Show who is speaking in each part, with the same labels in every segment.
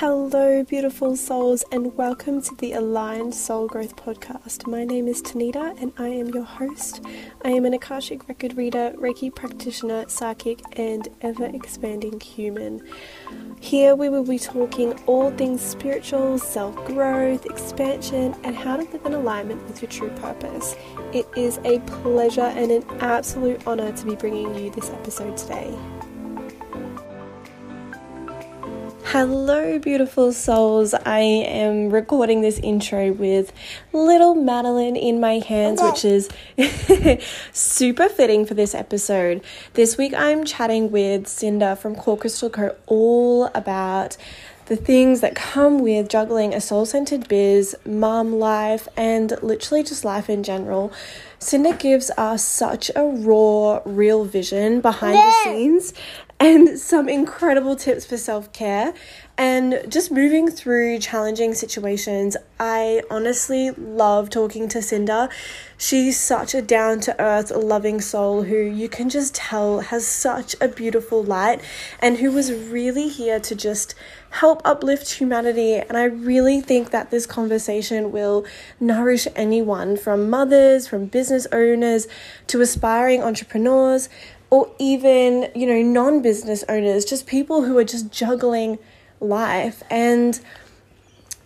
Speaker 1: Hello, beautiful souls, and welcome to the Aligned Soul Growth Podcast. My name is Tanita, and I am your host. I am an Akashic record reader, Reiki practitioner, psychic, and ever expanding human. Here we will be talking all things spiritual, self growth, expansion, and how to live in alignment with your true purpose. It is a pleasure and an absolute honor to be bringing you this episode today. Hello, beautiful souls. I am recording this intro with little Madeline in my hands, which is super fitting for this episode. This week, I'm chatting with Cinda from Core Crystal Co. all about the things that come with juggling a soul centered biz, mom life, and literally just life in general. Cinda gives us such a raw, real vision behind the scenes and some incredible tips for self care and just moving through challenging situations. I honestly love talking to Cinda. She's such a down to earth, loving soul who you can just tell has such a beautiful light and who was really here to just help uplift humanity. And I really think that this conversation will nourish anyone from mothers, from business owners to aspiring entrepreneurs or even, you know, non business owners, just people who are just juggling life. And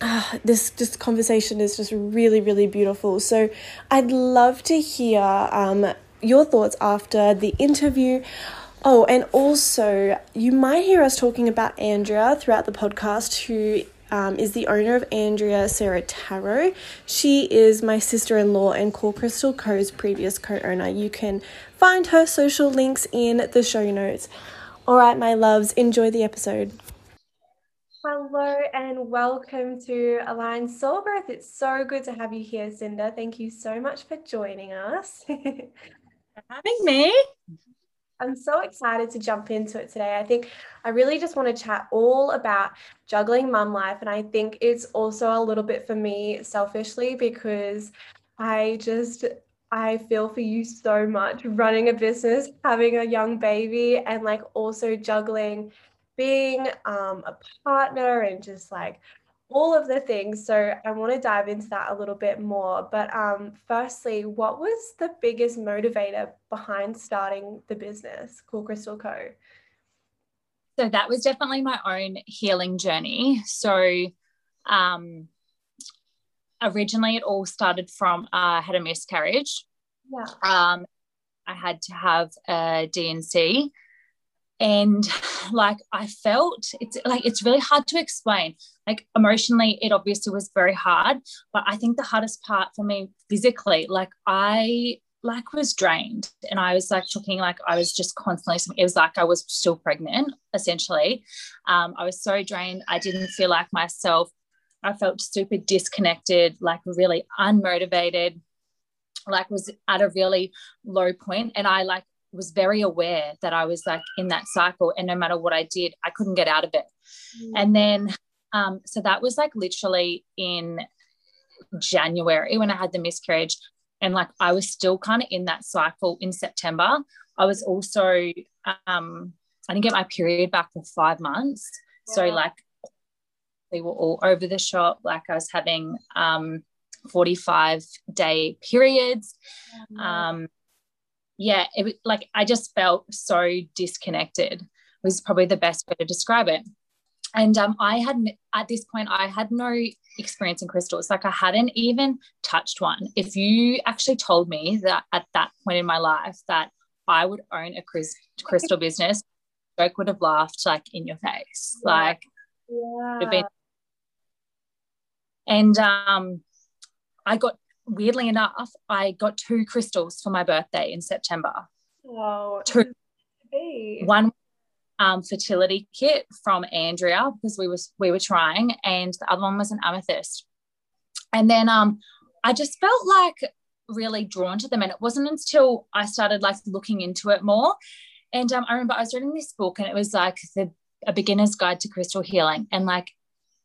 Speaker 1: uh, this this conversation is just really, really beautiful. So I'd love to hear um, your thoughts after the interview. Oh, and also, you might hear us talking about Andrea throughout the podcast, who um, is the owner of Andrea Sarah Tarot. She is my sister in law and Core Crystal Co.'s previous co owner. You can find her social links in the show notes. All right, my loves, enjoy the episode. Hello and welcome to Aligned Soul Growth. It's so good to have you here, Cinda. Thank you so much for joining us.
Speaker 2: having me.
Speaker 1: I'm so excited to jump into it today. I think I really just want to chat all about juggling mum life. And I think it's also a little bit for me selfishly because I just I feel for you so much running a business, having a young baby, and like also juggling being um, a partner and just like all of the things. So I want to dive into that a little bit more. But um, firstly, what was the biggest motivator behind starting the business, Core Crystal Co?
Speaker 2: So that was definitely my own healing journey. So um, originally, it all started from uh, I had a miscarriage.
Speaker 1: Yeah.
Speaker 2: Um, I had to have a D&C and like i felt it's like it's really hard to explain like emotionally it obviously was very hard but i think the hardest part for me physically like i like was drained and i was like talking like i was just constantly it was like i was still pregnant essentially um, i was so drained i didn't feel like myself i felt super disconnected like really unmotivated like was at a really low point and i like was very aware that I was like in that cycle, and no matter what I did, I couldn't get out of it. Mm. And then, um, so that was like literally in January when I had the miscarriage, and like I was still kind of in that cycle in September. I was also, um, I didn't get my period back for five months, yeah. so like they were all over the shop. Like I was having um, 45 day periods. Um, yeah, it was like I just felt so disconnected was probably the best way to describe it. And um, I had at this point I had no experience in crystals. Like I hadn't even touched one. If you actually told me that at that point in my life that I would own a crystal business, joke would have laughed like in your face. Yeah. Like,
Speaker 1: yeah. Been...
Speaker 2: and um, I got weirdly enough, I got two crystals for my birthday in September.
Speaker 1: Oh,
Speaker 2: two. One um, fertility kit from Andrea because we was we were trying, and the other one was an amethyst. And then um, I just felt like really drawn to them, and it wasn't until I started like looking into it more. And um, I remember I was reading this book, and it was like the a beginner's guide to crystal healing, and like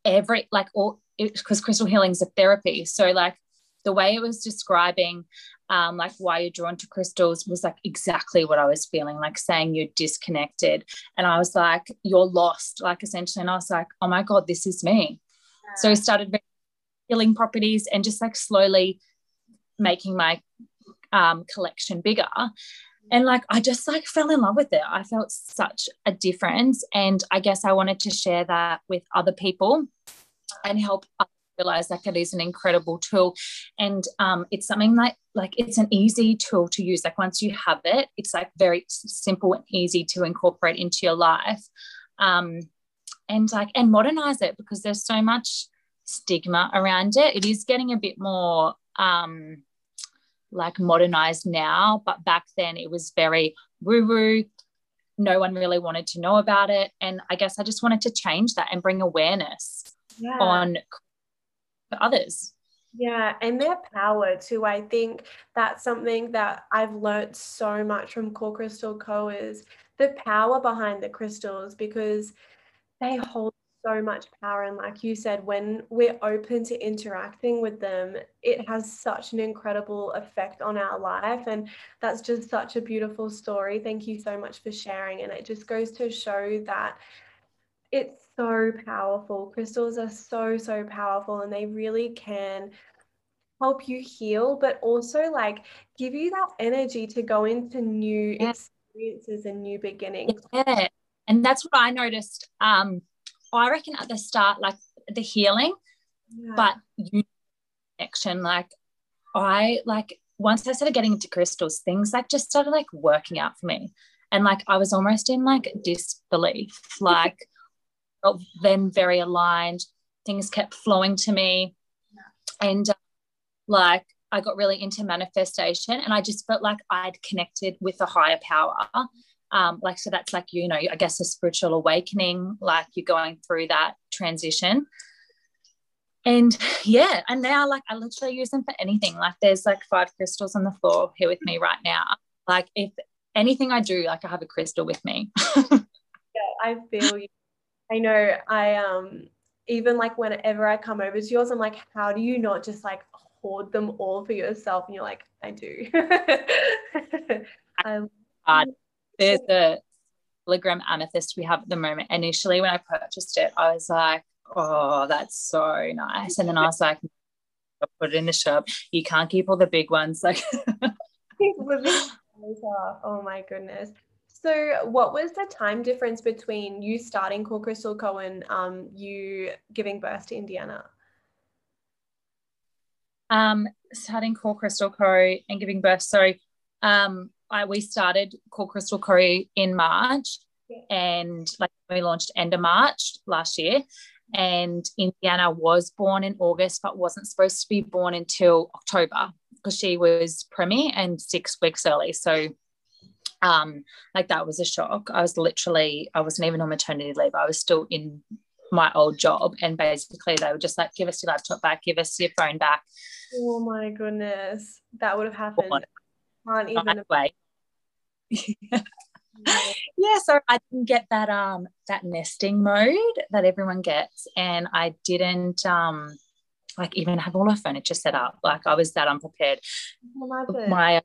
Speaker 2: every like all because crystal healing is a therapy, so like the way it was describing um, like why you're drawn to crystals was like exactly what I was feeling, like saying you're disconnected. And I was like, you're lost, like essentially. And I was like, oh my God, this is me. Yeah. So I started healing properties and just like slowly making my um, collection bigger. And like I just like fell in love with it. I felt such a difference. And I guess I wanted to share that with other people and help realize like it is an incredible tool. And um, it's something like like it's an easy tool to use. Like once you have it it's like very simple and easy to incorporate into your life. Um, and like and modernize it because there's so much stigma around it. It is getting a bit more um, like modernized now but back then it was very woo woo no one really wanted to know about it. And i guess i just wanted to change that and bring awareness yeah. on for others.
Speaker 1: Yeah, and their power too. I think that's something that I've learned so much from Core Crystal Co. is the power behind the crystals because they hold so much power. And like you said, when we're open to interacting with them, it has such an incredible effect on our life. And that's just such a beautiful story. Thank you so much for sharing. And it just goes to show that it's so powerful. Crystals are so, so powerful and they really can help you heal, but also like give you that energy to go into new yeah. experiences and new beginnings.
Speaker 2: Yeah. And that's what I noticed. Um, I reckon at the start, like the healing, yeah. but you connection, like I like once I started getting into crystals, things like just started like working out for me. And like I was almost in like disbelief. Like felt then very aligned. Things kept flowing to me. And uh, like I got really into manifestation and I just felt like I'd connected with a higher power. Um, like, so that's like, you know, I guess a spiritual awakening, like you're going through that transition. And yeah, and now like I literally use them for anything. Like there's like five crystals on the floor here with me right now. Like if anything I do, like I have a crystal with me.
Speaker 1: yeah, I feel you. I know I um even like whenever I come over to yours, I'm like, how do you not just like hoard them all for yourself? And you're like, I do.
Speaker 2: uh, there's a milligram amethyst we have at the moment. Initially, when I purchased it, I was like, oh, that's so nice. And then I was like, I'll put it in the shop. You can't keep all the big ones. Like,
Speaker 1: oh my goodness. So, what was the time difference between you starting Core Crystal Co and um, you giving birth to Indiana?
Speaker 2: Um, starting Core Crystal Co and giving birth. So, um, I we started Core Crystal Co in March, yeah. and like we launched end of March last year. And Indiana was born in August, but wasn't supposed to be born until October because she was preemie and six weeks early. So um like that was a shock. I was literally i wasn't even on maternity leave. I was still in my old job. And basically they were just like give us your laptop back. Give us your phone back.
Speaker 1: Oh my goodness. That would have happened. Can't even
Speaker 2: wait yeah so i didn't get that um that nesting mode that everyone gets. And i didn't um like even have all our furniture set up. Like i was that unprepared. My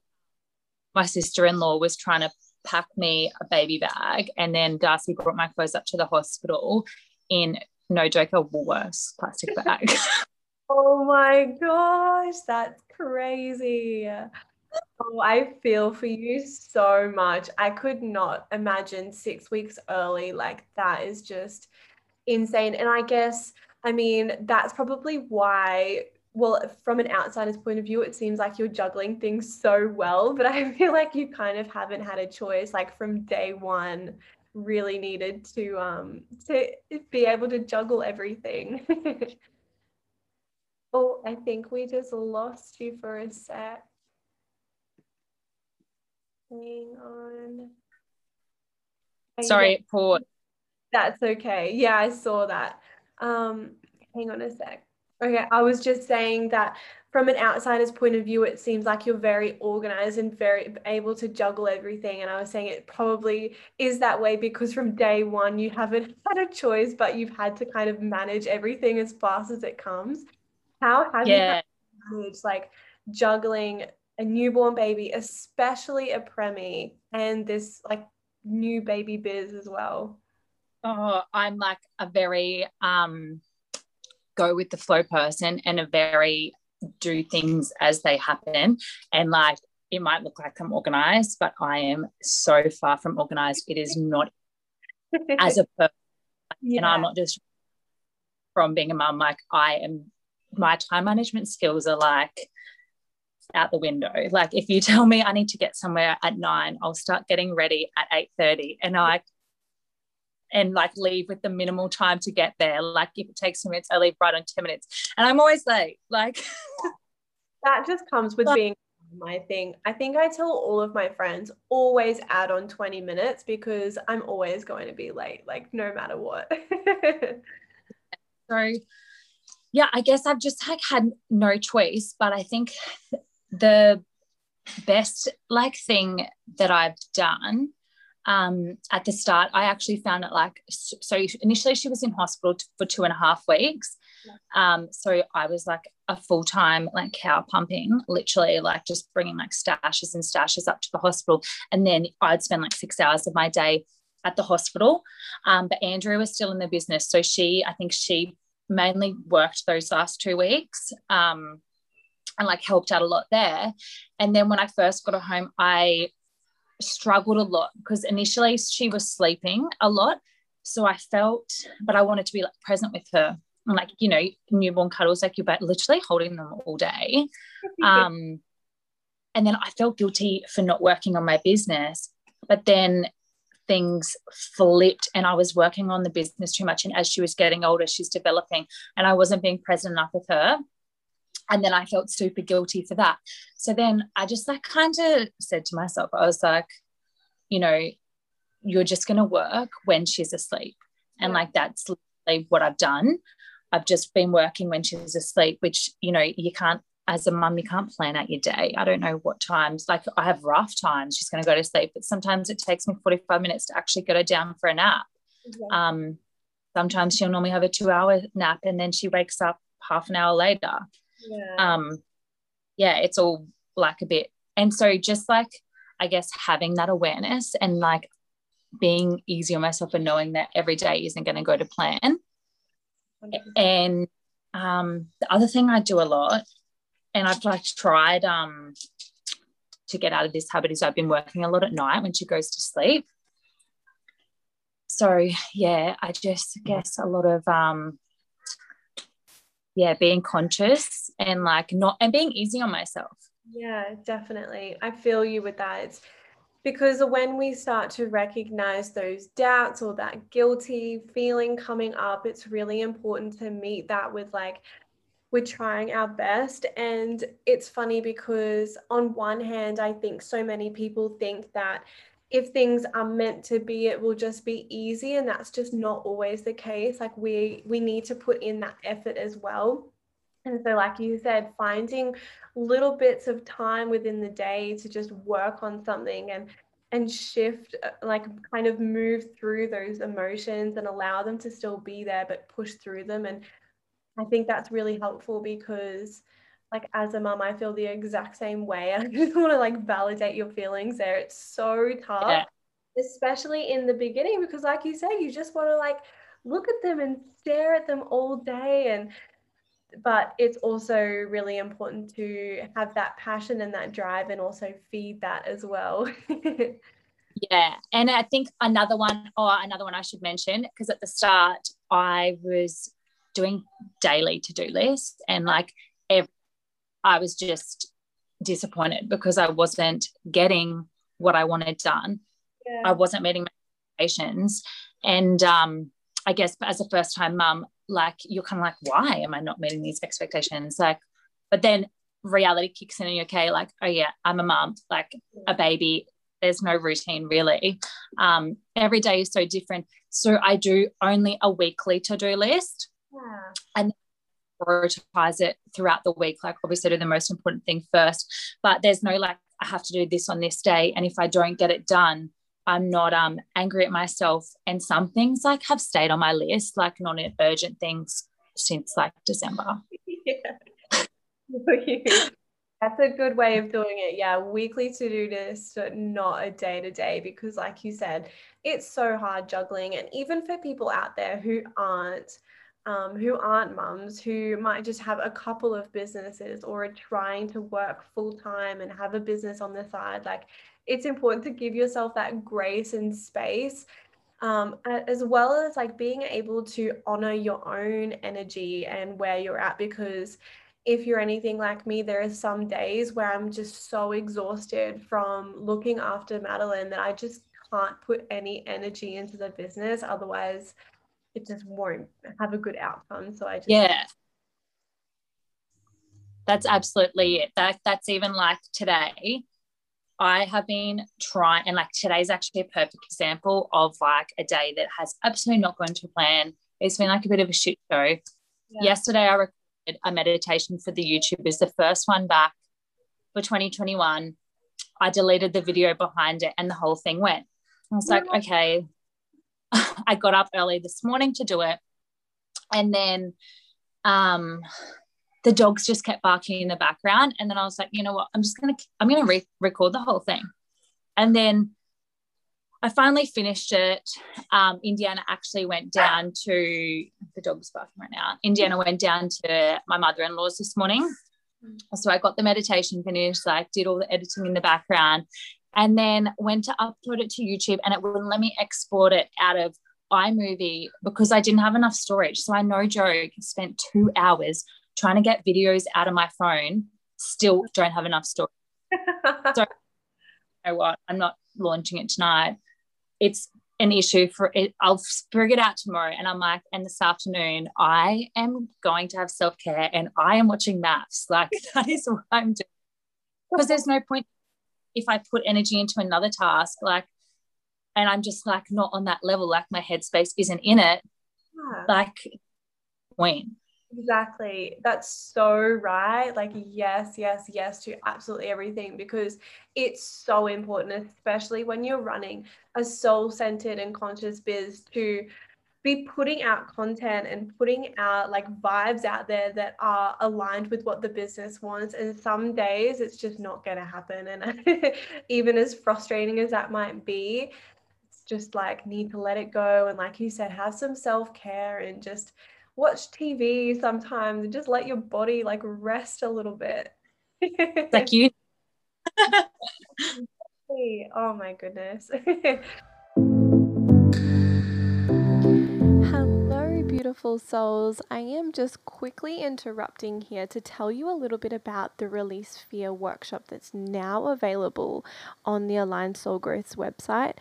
Speaker 2: my sister-in-law was trying to pack me a baby bag and then Darcy brought my clothes up to the hospital in no joke a Woolworths plastic bag.
Speaker 1: oh my gosh, that's crazy. Oh, I feel for you so much. I could not imagine six weeks early. Like, that is just insane. And I guess, I mean, that's probably why well, from an outsider's point of view, it seems like you're juggling things so well, but I feel like you kind of haven't had a choice. Like from day one, really needed to um to be able to juggle everything. oh, I think we just lost you for a sec. Hang on.
Speaker 2: Sorry, poor.
Speaker 1: That's okay. Yeah, I saw that. Um, hang on a sec. Okay, I was just saying that from an outsider's point of view, it seems like you're very organized and very able to juggle everything. And I was saying it probably is that way because from day one, you haven't had a choice, but you've had to kind of manage everything as fast as it comes. How have yeah. you managed like juggling a newborn baby, especially a preemie, and this like new baby biz as well?
Speaker 2: Oh, I'm like a very um go with the flow person and a very do things as they happen. And like it might look like I'm organized, but I am so far from organized. It is not as a person. Yeah. And I'm not just from being a mum, like I am my time management skills are like out the window. Like if you tell me I need to get somewhere at nine, I'll start getting ready at 8:30 and I and like leave with the minimal time to get there. Like if it takes minutes, I leave right on 10 minutes. And I'm always late. Like
Speaker 1: that just comes with being my thing. I think I tell all of my friends always add on 20 minutes because I'm always going to be late, like no matter what.
Speaker 2: so yeah, I guess I've just like had no choice, but I think the best like thing that I've done um, at the start, I actually found it like so. Initially, she was in hospital for two and a half weeks. Um, so I was like a full time like cow pumping, literally like just bringing like stashes and stashes up to the hospital, and then I'd spend like six hours of my day at the hospital. Um, but Andrea was still in the business, so she, I think she mainly worked those last two weeks. Um, and like helped out a lot there. And then when I first got her home, I struggled a lot because initially she was sleeping a lot. So I felt, but I wanted to be like present with her. And like, you know, newborn cuddles, like you're literally holding them all day. Um, and then I felt guilty for not working on my business. But then things flipped and I was working on the business too much. And as she was getting older, she's developing and I wasn't being present enough with her and then I felt super guilty for that. So then I just like kind of said to myself, I was like, you know, you're just going to work when she's asleep. And like that's literally what I've done. I've just been working when she's asleep, which, you know, you can't, as a mum, you can't plan out your day. I don't know what times, like I have rough times, she's going to go to sleep, but sometimes it takes me 45 minutes to actually get her down for a nap. Um, sometimes she'll normally have a two hour nap and then she wakes up half an hour later yeah. um yeah it's all like a bit and so just like i guess having that awareness and like being easy on myself and knowing that every day isn't going to go to plan 100%. and um the other thing i do a lot and i've like tried um to get out of this habit is i've been working a lot at night when she goes to sleep so yeah i just guess a lot of um yeah being conscious and like not and being easy on myself.
Speaker 1: Yeah definitely. I feel you with that. It's because when we start to recognize those doubts or that guilty feeling coming up it's really important to meet that with like we're trying our best. And it's funny because on one hand i think so many people think that if things are meant to be it will just be easy and that's just not always the case. Like we we need to put in that effort as well. And so like you said finding little bits of time within the day to just work on something and and shift uh, like kind of move through those emotions and allow them to still be there but push through them. And i think that's really helpful because like as a mom, I feel the exact same way. I just want to like validate your feelings there. It's so tough, yeah. especially in the beginning, because like you say, you just want to like look at them and stare at them all day. And but it's also really important to have that passion and that drive and also feed that as well.
Speaker 2: yeah. And I think another one, or another one I should mention, because at the start I was doing daily to-do lists and like I was just disappointed because I wasn't getting what I wanted done. Yeah. I wasn't meeting my expectations. And um, I guess as a first time mum, like you're kind of like, why am I not meeting these expectations? Like, but then reality kicks in and you're okay, like, oh yeah, I'm a mum, like a baby. There's no routine really. Um, every day is so different. So I do only a weekly to-do list. Yeah. And prioritize it throughout the week. Like, obviously, do the most important thing first, but there's no like, I have to do this on this day. And if I don't get it done, I'm not um angry at myself. And some things like have stayed on my list, like non urgent things since like December.
Speaker 1: That's a good way of doing it. Yeah, weekly to do list, but not a day to day, because, like you said, it's so hard juggling. And even for people out there who aren't, um, who aren't mums, who might just have a couple of businesses or are trying to work full time and have a business on the side, like it's important to give yourself that grace and space um, as well as like being able to honor your own energy and where you're at because if you're anything like me, there are some days where I'm just so exhausted from looking after Madeline that I just can't put any energy into the business. Otherwise, it just won't have a good outcome. So I just
Speaker 2: yeah. That's absolutely it. That that's even like today. I have been trying, and like today's actually a perfect example of like a day that has absolutely not gone to plan. It's been like a bit of a shit show. Yeah. Yesterday, a meditation for the YouTube is the first one back for 2021. I deleted the video behind it and the whole thing went. I was like, okay. I got up early this morning to do it. And then um, the dogs just kept barking in the background. And then I was like, you know what? I'm just going to, I'm going to re- record the whole thing. And then I finally finished it. Um, Indiana actually went down to the dog's barking right now. Indiana went down to my mother-in-law's this morning. So I got the meditation finished, like did all the editing in the background, and then went to upload it to YouTube, and it wouldn't let me export it out of iMovie because I didn't have enough storage. So I no joke spent two hours trying to get videos out of my phone. Still don't have enough storage. so you know what? I'm not launching it tonight it's an issue for it. I'll figure it out tomorrow. And I'm like, and this afternoon, I am going to have self care and I am watching maths. Like, that is what I'm doing. Because there's no point if I put energy into another task, like, and I'm just like not on that level, like my headspace isn't in it. Yeah. Like, point.
Speaker 1: Exactly. That's so right. Like, yes, yes, yes to absolutely everything because it's so important, especially when you're running a soul centered and conscious biz to be putting out content and putting out like vibes out there that are aligned with what the business wants. And some days it's just not going to happen. And even as frustrating as that might be, it's just like need to let it go. And like you said, have some self care and just watch TV sometimes and just let your body like rest a little bit.
Speaker 2: like you.
Speaker 1: oh my goodness. beautiful souls. I am just quickly interrupting here to tell you a little bit about the Release Fear workshop that's now available on the Aligned Soul Growth's website.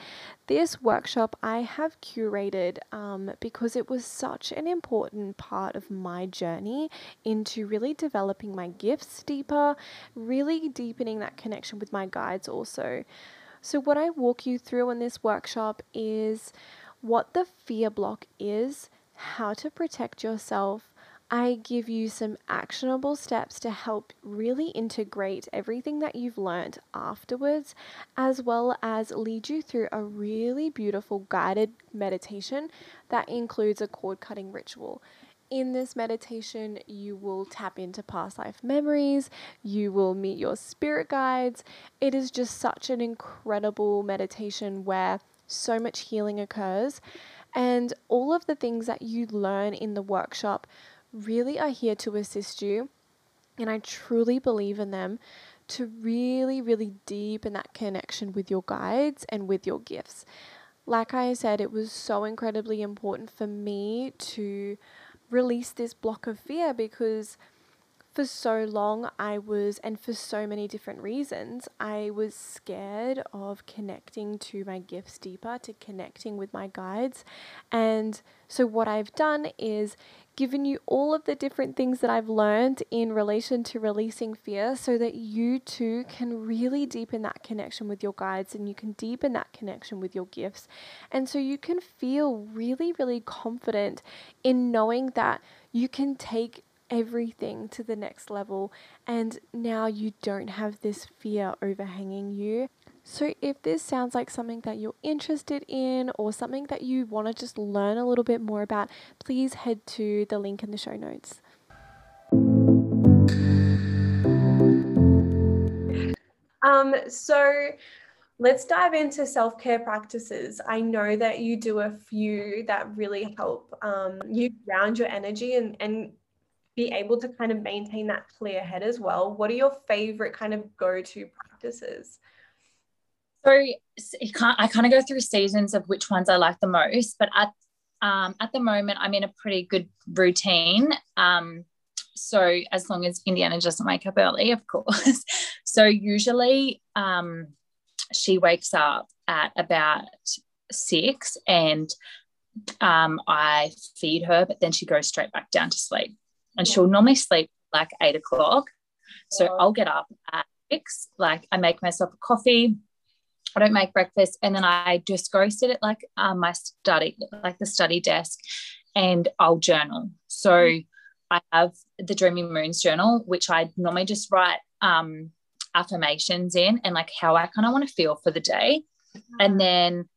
Speaker 1: This workshop I have curated um, because it was such an important part of my journey into really developing my gifts deeper, really deepening that connection with my guides also. So, what I walk you through in this workshop is what the fear block is how to protect yourself. I give you some actionable steps to help really integrate everything that you've learned afterwards, as well as lead you through a really beautiful guided meditation that includes a cord cutting ritual. In this meditation, you will tap into past life memories, you will meet your spirit guides. It is just such an incredible meditation where so much healing occurs. And all of the things that you learn in the workshop really are here to assist you. And I truly believe in them to really, really deepen that connection with your guides and with your gifts. Like I said, it was so incredibly important for me to release this block of fear because for so long, I was, and for so many different reasons, I was scared of connecting to my gifts deeper, to connecting with my guides. And so, what I've done is given you all of the different things that I've learned in relation to releasing fear so that you too can really deepen that connection with your guides and you can deepen that connection with your gifts. And so you can feel really, really confident in knowing that you can take everything to the next level, and now you don't have this fear overhanging you. So, if this sounds like something that you're interested in or something that you want to just learn a little bit more about, please head to the link in the show notes. Um, so let's dive into self-care practices. I know that you do a few that really help um, you ground your energy and, and be able to kind of maintain that clear head as well. What are your favorite kind of go-to practices?
Speaker 2: So I kind of go through seasons of which ones I like the most, but at um, at the moment I'm in a pretty good routine. Um, so as long as Indiana doesn't wake up early, of course. so usually um, she wakes up at about six and um, I feed her, but then she goes straight back down to sleep. And she'll normally sleep like eight o'clock. So I'll get up at six, like I make myself a coffee. I don't make breakfast. And then I just go sit at like um, my study, like the study desk, and I'll journal. So I have the Dreaming Moons journal, which I normally just write um, affirmations in and like how I kind of want to feel for the day. And then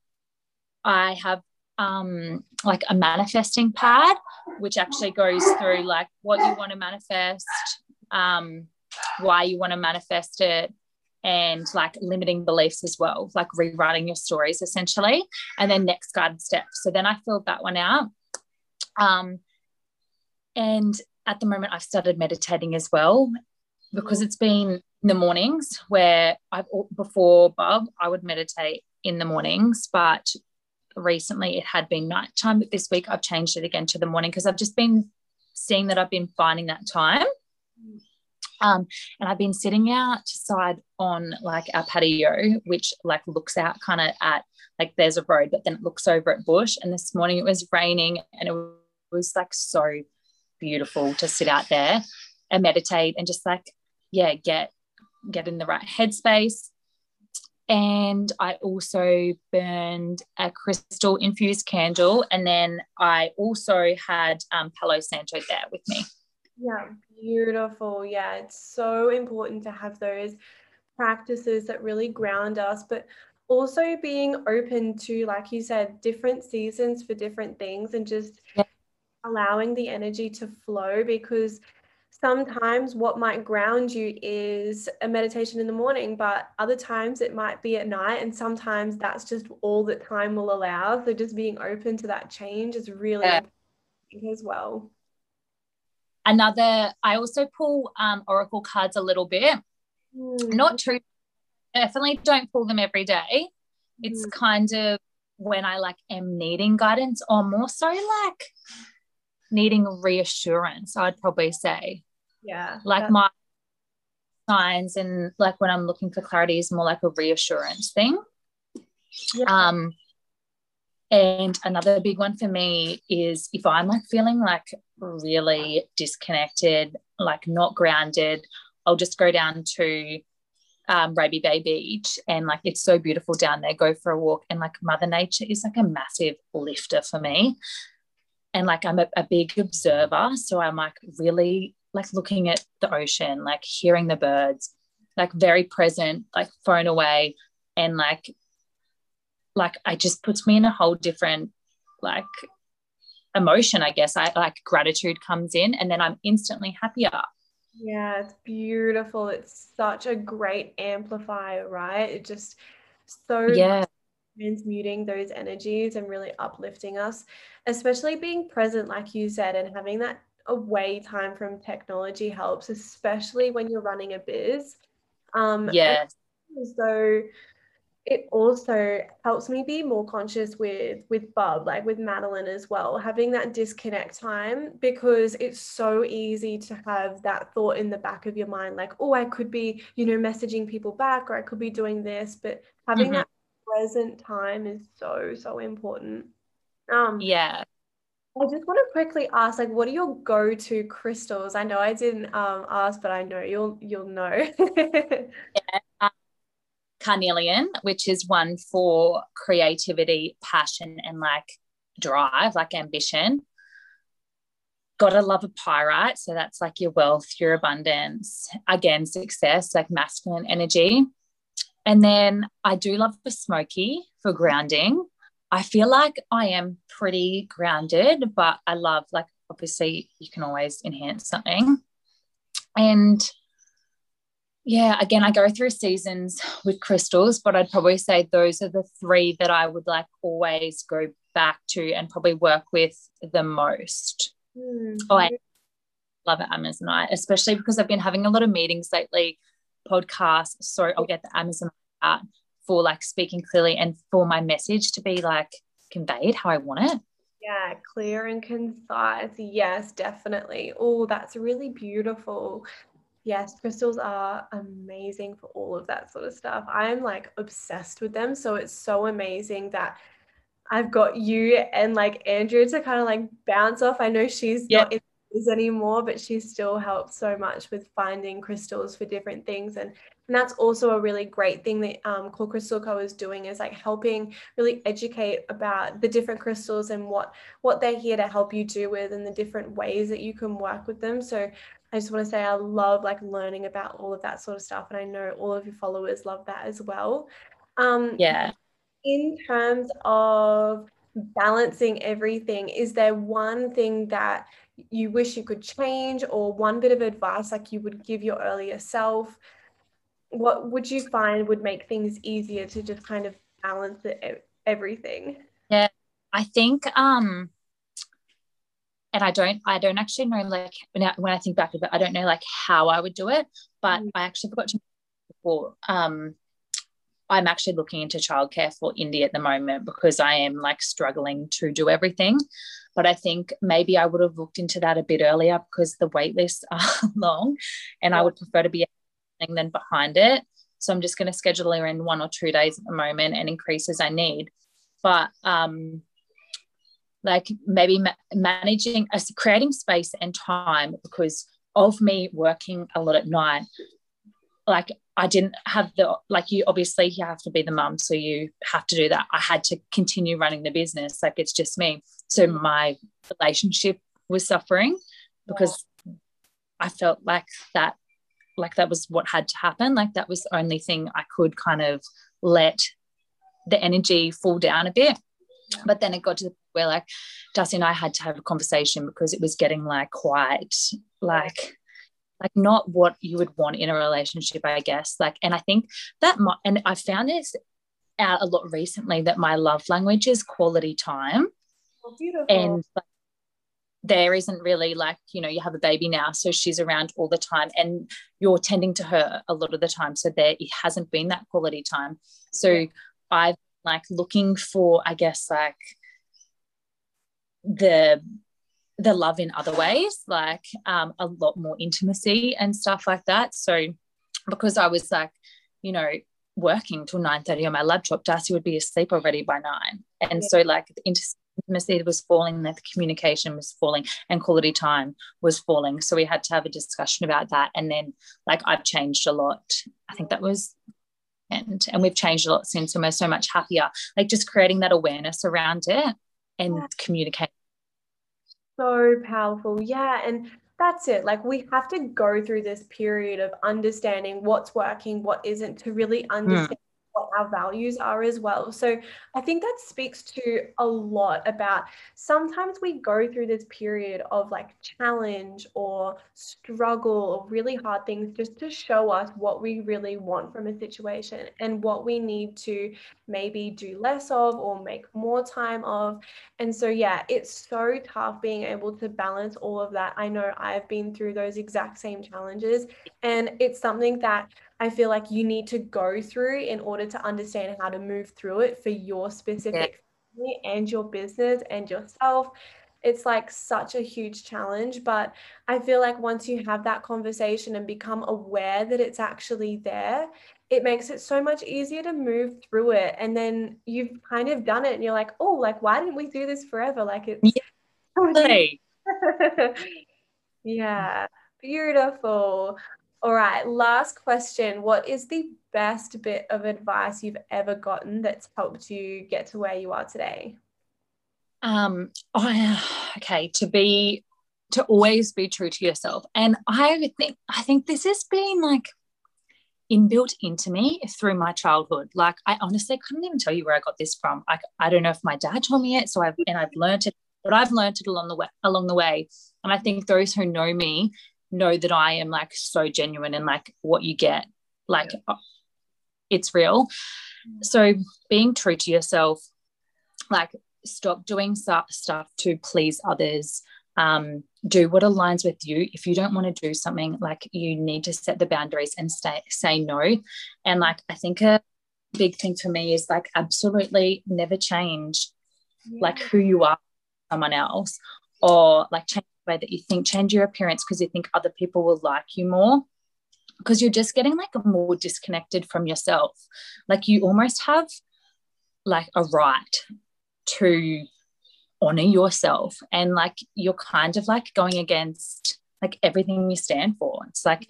Speaker 2: I have um, like a manifesting pad, which actually goes through like what you want to manifest, um, why you want to manifest it, and like limiting beliefs as well, like rewriting your stories essentially. And then next guided steps. So then I filled that one out. Um, and at the moment, I've started meditating as well because it's been in the mornings where I've before Bob, I would meditate in the mornings, but recently it had been nighttime. But this week I've changed it again to the morning because I've just been seeing that I've been finding that time. Um, and I've been sitting outside on like our patio, which like looks out kind of at like there's a road, but then it looks over at bush. And this morning it was raining and it was like so beautiful to sit out there and meditate and just like, yeah, get get in the right headspace. And I also burned a crystal infused candle. And then I also had um, Palo Santo there with me.
Speaker 1: Yeah, beautiful. Yeah, it's so important to have those practices that really ground us, but also being open to, like you said, different seasons for different things and just yeah. allowing the energy to flow because sometimes what might ground you is a meditation in the morning, but other times it might be at night. And sometimes that's just all that time will allow. So just being open to that change is really yeah. important as well.
Speaker 2: Another, I also pull um, oracle cards a little bit, mm. not too, definitely don't pull them every day. It's mm. kind of when I like am needing guidance or more so like needing reassurance, I'd probably say.
Speaker 1: Yeah.
Speaker 2: Like my signs and like when I'm looking for clarity is more like a reassurance thing. Yeah. Um and another big one for me is if I'm like feeling like really disconnected, like not grounded, I'll just go down to um, Raby Bay Beach and like it's so beautiful down there. Go for a walk and like Mother Nature is like a massive lifter for me. And like I'm a, a big observer. So I'm like really like looking at the ocean, like hearing the birds, like very present, like phone away, and like like it just puts me in a whole different like emotion, I guess. I like gratitude comes in and then I'm instantly happier.
Speaker 1: Yeah, it's beautiful. It's such a great amplifier, right? It just so
Speaker 2: yeah
Speaker 1: transmuting those energies and really uplifting us, especially being present, like you said, and having that away time from technology helps, especially when you're running a biz. Um,
Speaker 2: yes.
Speaker 1: So it also helps me be more conscious with with Bob, like with Madeline as well, having that disconnect time because it's so easy to have that thought in the back of your mind, like, oh, I could be, you know, messaging people back or I could be doing this, but having mm-hmm. that present time is so so important.
Speaker 2: Um, yeah.
Speaker 1: I just want to quickly ask, like, what are your go-to crystals? I know I didn't um, ask, but I know you'll you'll know.
Speaker 2: yeah, um, carnelian, which is one for creativity, passion, and like drive, like ambition. Gotta love a pyrite, so that's like your wealth, your abundance, again, success, like masculine energy. And then I do love the smoky for grounding. I feel like I am pretty grounded, but I love, like, obviously, you can always enhance something. And yeah, again, I go through seasons with crystals, but I'd probably say those are the three that I would like always go back to and probably work with the most. Mm-hmm. Oh, I love it, Amazonite, especially because I've been having a lot of meetings lately, podcasts. So I'll get the Amazon for like speaking clearly and for my message to be like conveyed how I want it.
Speaker 1: Yeah, clear and concise. Yes, definitely. Oh, that's really beautiful. Yes, crystals are amazing for all of that sort of stuff. I'm like obsessed with them. So it's so amazing that I've got you and like Andrea to kind of like bounce off. I know she's not in this anymore, but she still helped so much with finding crystals for different things. And, and that's also a really great thing that um, Core Crystal Co is doing is like helping really educate about the different crystals and what what they're here to help you do with and the different ways that you can work with them. So I just want to say I love like learning about all of that sort of stuff. And I know all of your followers love that as well. Um,
Speaker 2: yeah.
Speaker 1: In terms of balancing everything, is there one thing that you wish you could change or one bit of advice like you would give your earlier self? What would you find would make things easier to just kind of balance it, everything?
Speaker 2: Yeah, I think um and I don't I don't actually know like when I, when I think back of it I don't know like how I would do it but mm. I actually forgot to before um I'm actually looking into childcare for Indy at the moment because I am like struggling to do everything but I think maybe I would have looked into that a bit earlier because the wait lists are long and I would prefer to be ahead than behind it. So I'm just going to schedule her in one or two days at the moment and increase as I need. But um like maybe ma- managing uh, creating space and time because of me working a lot at night like I didn't have the like you obviously you have to be the mum so you have to do that. I had to continue running the business. Like it's just me so my relationship was suffering because I felt like that like that was what had to happen like that was the only thing I could kind of let the energy fall down a bit but then it got to the point where like Darcy and I had to have a conversation because it was getting like quite like like not what you would want in a relationship, I guess. Like, and I think that my, and I found this out a lot recently that my love language is quality time.
Speaker 1: Beautiful.
Speaker 2: And like, there isn't really like you know you have a baby now so she's around all the time and you're tending to her a lot of the time so there it hasn't been that quality time so yeah. i've like looking for i guess like the the love in other ways, like um, a lot more intimacy and stuff like that. So because I was like, you know, working till 9 30 on my laptop, Darcy would be asleep already by nine. And yeah. so like the intimacy was falling, the communication was falling, and quality time was falling. So we had to have a discussion about that. And then like I've changed a lot. I think that was and and we've changed a lot since and we're so much happier. Like just creating that awareness around it and yeah. communicating
Speaker 1: so powerful. Yeah. And that's it. Like we have to go through this period of understanding what's working, what isn't, to really hmm. understand what our values are as well. So I think that speaks to a lot about sometimes we go through this period of like challenge or struggle or really hard things just to show us what we really want from a situation and what we need to maybe do less of or make more time of. And so, yeah, it's so tough being able to balance all of that. I know I've been through those exact same challenges, and it's something that I feel like you need to go through in order to understand how to move through it for your specific yeah. family and your business and yourself. It's like such a huge challenge, but I feel like once you have that conversation and become aware that it's actually there, it makes it so much easier to move through it. And then you've kind of done it and you're like, oh, like, why didn't we do this forever? Like, it's. Yeah. yeah. Beautiful. All right, last question. What is the best bit of advice you've ever gotten that's helped you get to where you are today?
Speaker 2: Um, I, okay, to be to always be true to yourself. And I think I think this has been like inbuilt into me through my childhood. Like I honestly couldn't even tell you where I got this from. Like I don't know if my dad told me it, so I've and I've learned it, but I've learned it along the way along the way. And I think those who know me know that I am like so genuine and like what you get, like yeah. it's real. Mm. So being true to yourself, like stop doing stuff to please others. Um, do what aligns with you. If you don't want to do something, like you need to set the boundaries and stay, say no. And like I think a big thing for me is like absolutely never change yeah. like who you are someone else or like change way that you think change your appearance because you think other people will like you more. Because you're just getting like more disconnected from yourself. Like you almost have like a right to honor yourself and like you're kind of like going against like everything you stand for. It's like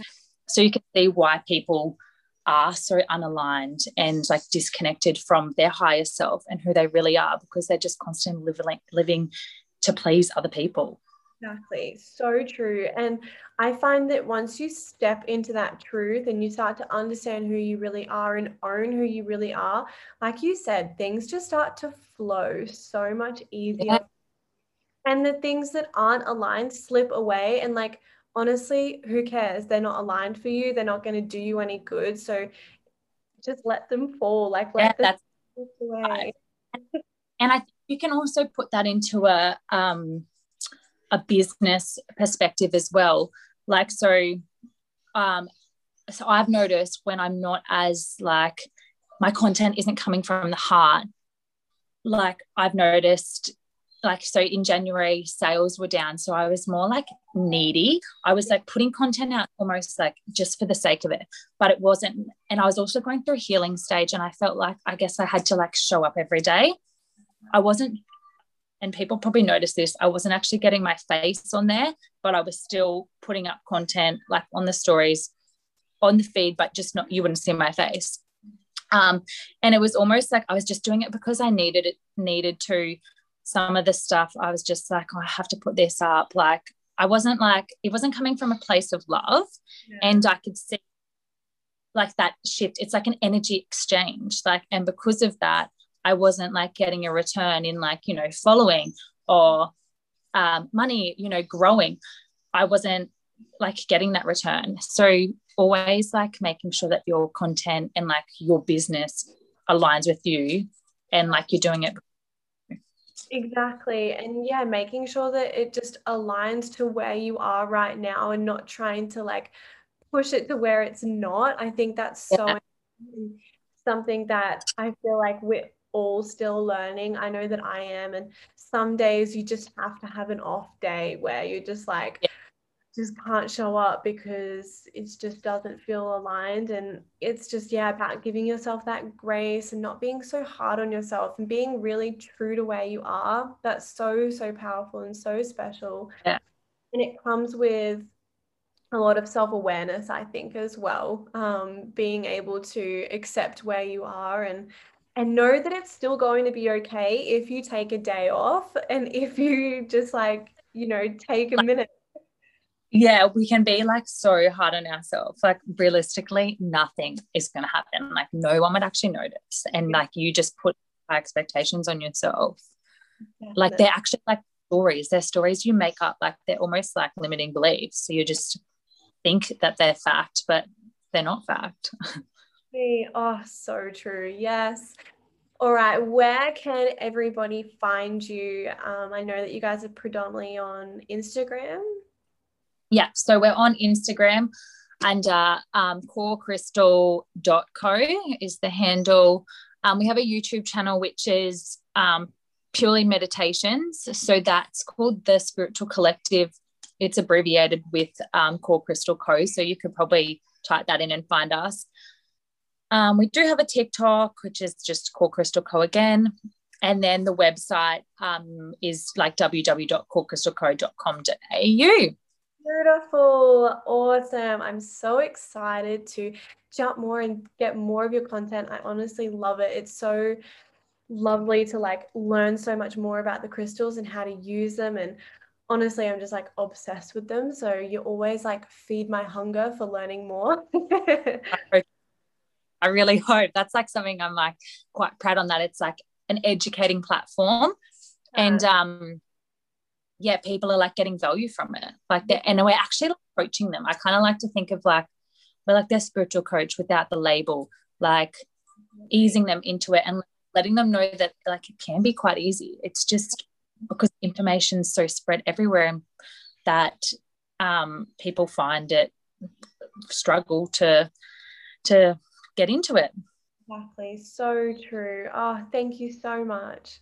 Speaker 2: so you can see why people are so unaligned and like disconnected from their higher self and who they really are because they're just constantly living living to please other people
Speaker 1: Exactly. So true. And I find that once you step into that truth and you start to understand who you really are and own who you really are, like you said, things just start to flow so much easier. Yeah. And the things that aren't aligned slip away. And like, honestly, who cares? They're not aligned for you. They're not going to do you any good. So just let them fall. Like, let yeah, them
Speaker 2: that's away. And I think you can also put that into a, um, a business perspective as well. Like, so, um, so I've noticed when I'm not as like, my content isn't coming from the heart, like I've noticed like so in January sales were down. So I was more like needy. I was like putting content out almost like just for the sake of it but it wasn't and I was also going through a healing stage and I felt like I guess I had to like show up every day. I wasn't and people probably noticed this i wasn't actually getting my face on there but i was still putting up content like on the stories on the feed but just not you wouldn't see my face. Um, and it was almost like i was just doing it because i needed it needed to. Some of the stuff i was just like oh, i have to put this up. Like i wasn't like it wasn't coming from a place of love yeah. and i could see like that shift. It's like an energy exchange like and because of that I wasn't like getting a return in like, you know, following or um, money, you know, growing. I wasn't like getting that return. So always like making sure that your content and like your business aligns with you and like you're doing it
Speaker 1: Exactly. And yeah, making sure that it just aligns to where you are right now and not trying to like push it to where it's not. I think that's so yeah. something that I feel like we're all still learning. I know that I am. And some days you just have to have an off day where you're just like, yeah. just can't show up because it just doesn't feel aligned. And it's just, yeah, about giving yourself that grace and not being so hard on yourself and being really true to where you are. That's so, so powerful and so special.
Speaker 2: Yeah.
Speaker 1: And it comes with a lot of self awareness, I think, as well. Um, being able to accept where you are and and know that it's still going to be okay if you take a day off and if you just like you know take a minute.
Speaker 2: Yeah we can be like so hard on ourselves. Like realistically nothing is going to happen. Like no one would actually notice. And like you just put high expectations on yourself. Definitely. like they're actually like stories. They're stories you make up. Like they're almost like limiting beliefs. So you just think that they're fact but they're not fact
Speaker 1: Oh, so true. Yes. All right. Where can everybody find you? Um, I know that you guys are predominantly on Instagram.
Speaker 2: Yeah. So we're on Instagram under um, corecrystal.co is the handle. Um, we have a YouTube channel which is um, purely meditations. So that's called the Spiritual Collective. It's abbreviated with um, Core Crystal Co. So you could probably type that in and find us. Um, we do have a TikTok, which is just Core Crystal Co again. And then the website um, is like www.corecrystalco.com.au.
Speaker 1: Beautiful. Awesome. I'm so excited to jump more and get more of your content. I honestly love it. It's so lovely to like learn so much more about the crystals and how to use them and honestly i'm just like obsessed with them so you always like feed my hunger for learning more
Speaker 2: I really hope that's like something I'm like quite proud on that it's like an educating platform and um yeah people are like getting value from it like that and we're actually approaching them. I kind of like to think of like we're like their spiritual coach without the label, like easing them into it and letting them know that like it can be quite easy. It's just because information is so spread everywhere that um, people find it struggle to to get into it.
Speaker 1: Exactly. So true. Oh, thank you so much.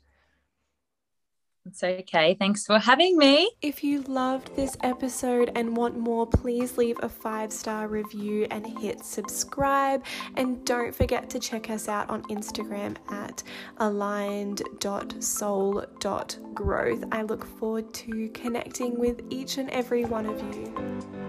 Speaker 2: It's okay. Thanks for having me.
Speaker 1: If you loved this episode and want more, please leave a five star review and hit subscribe. And don't forget to check us out on Instagram at aligned.soul.growth. I look forward to connecting with each and every one of you.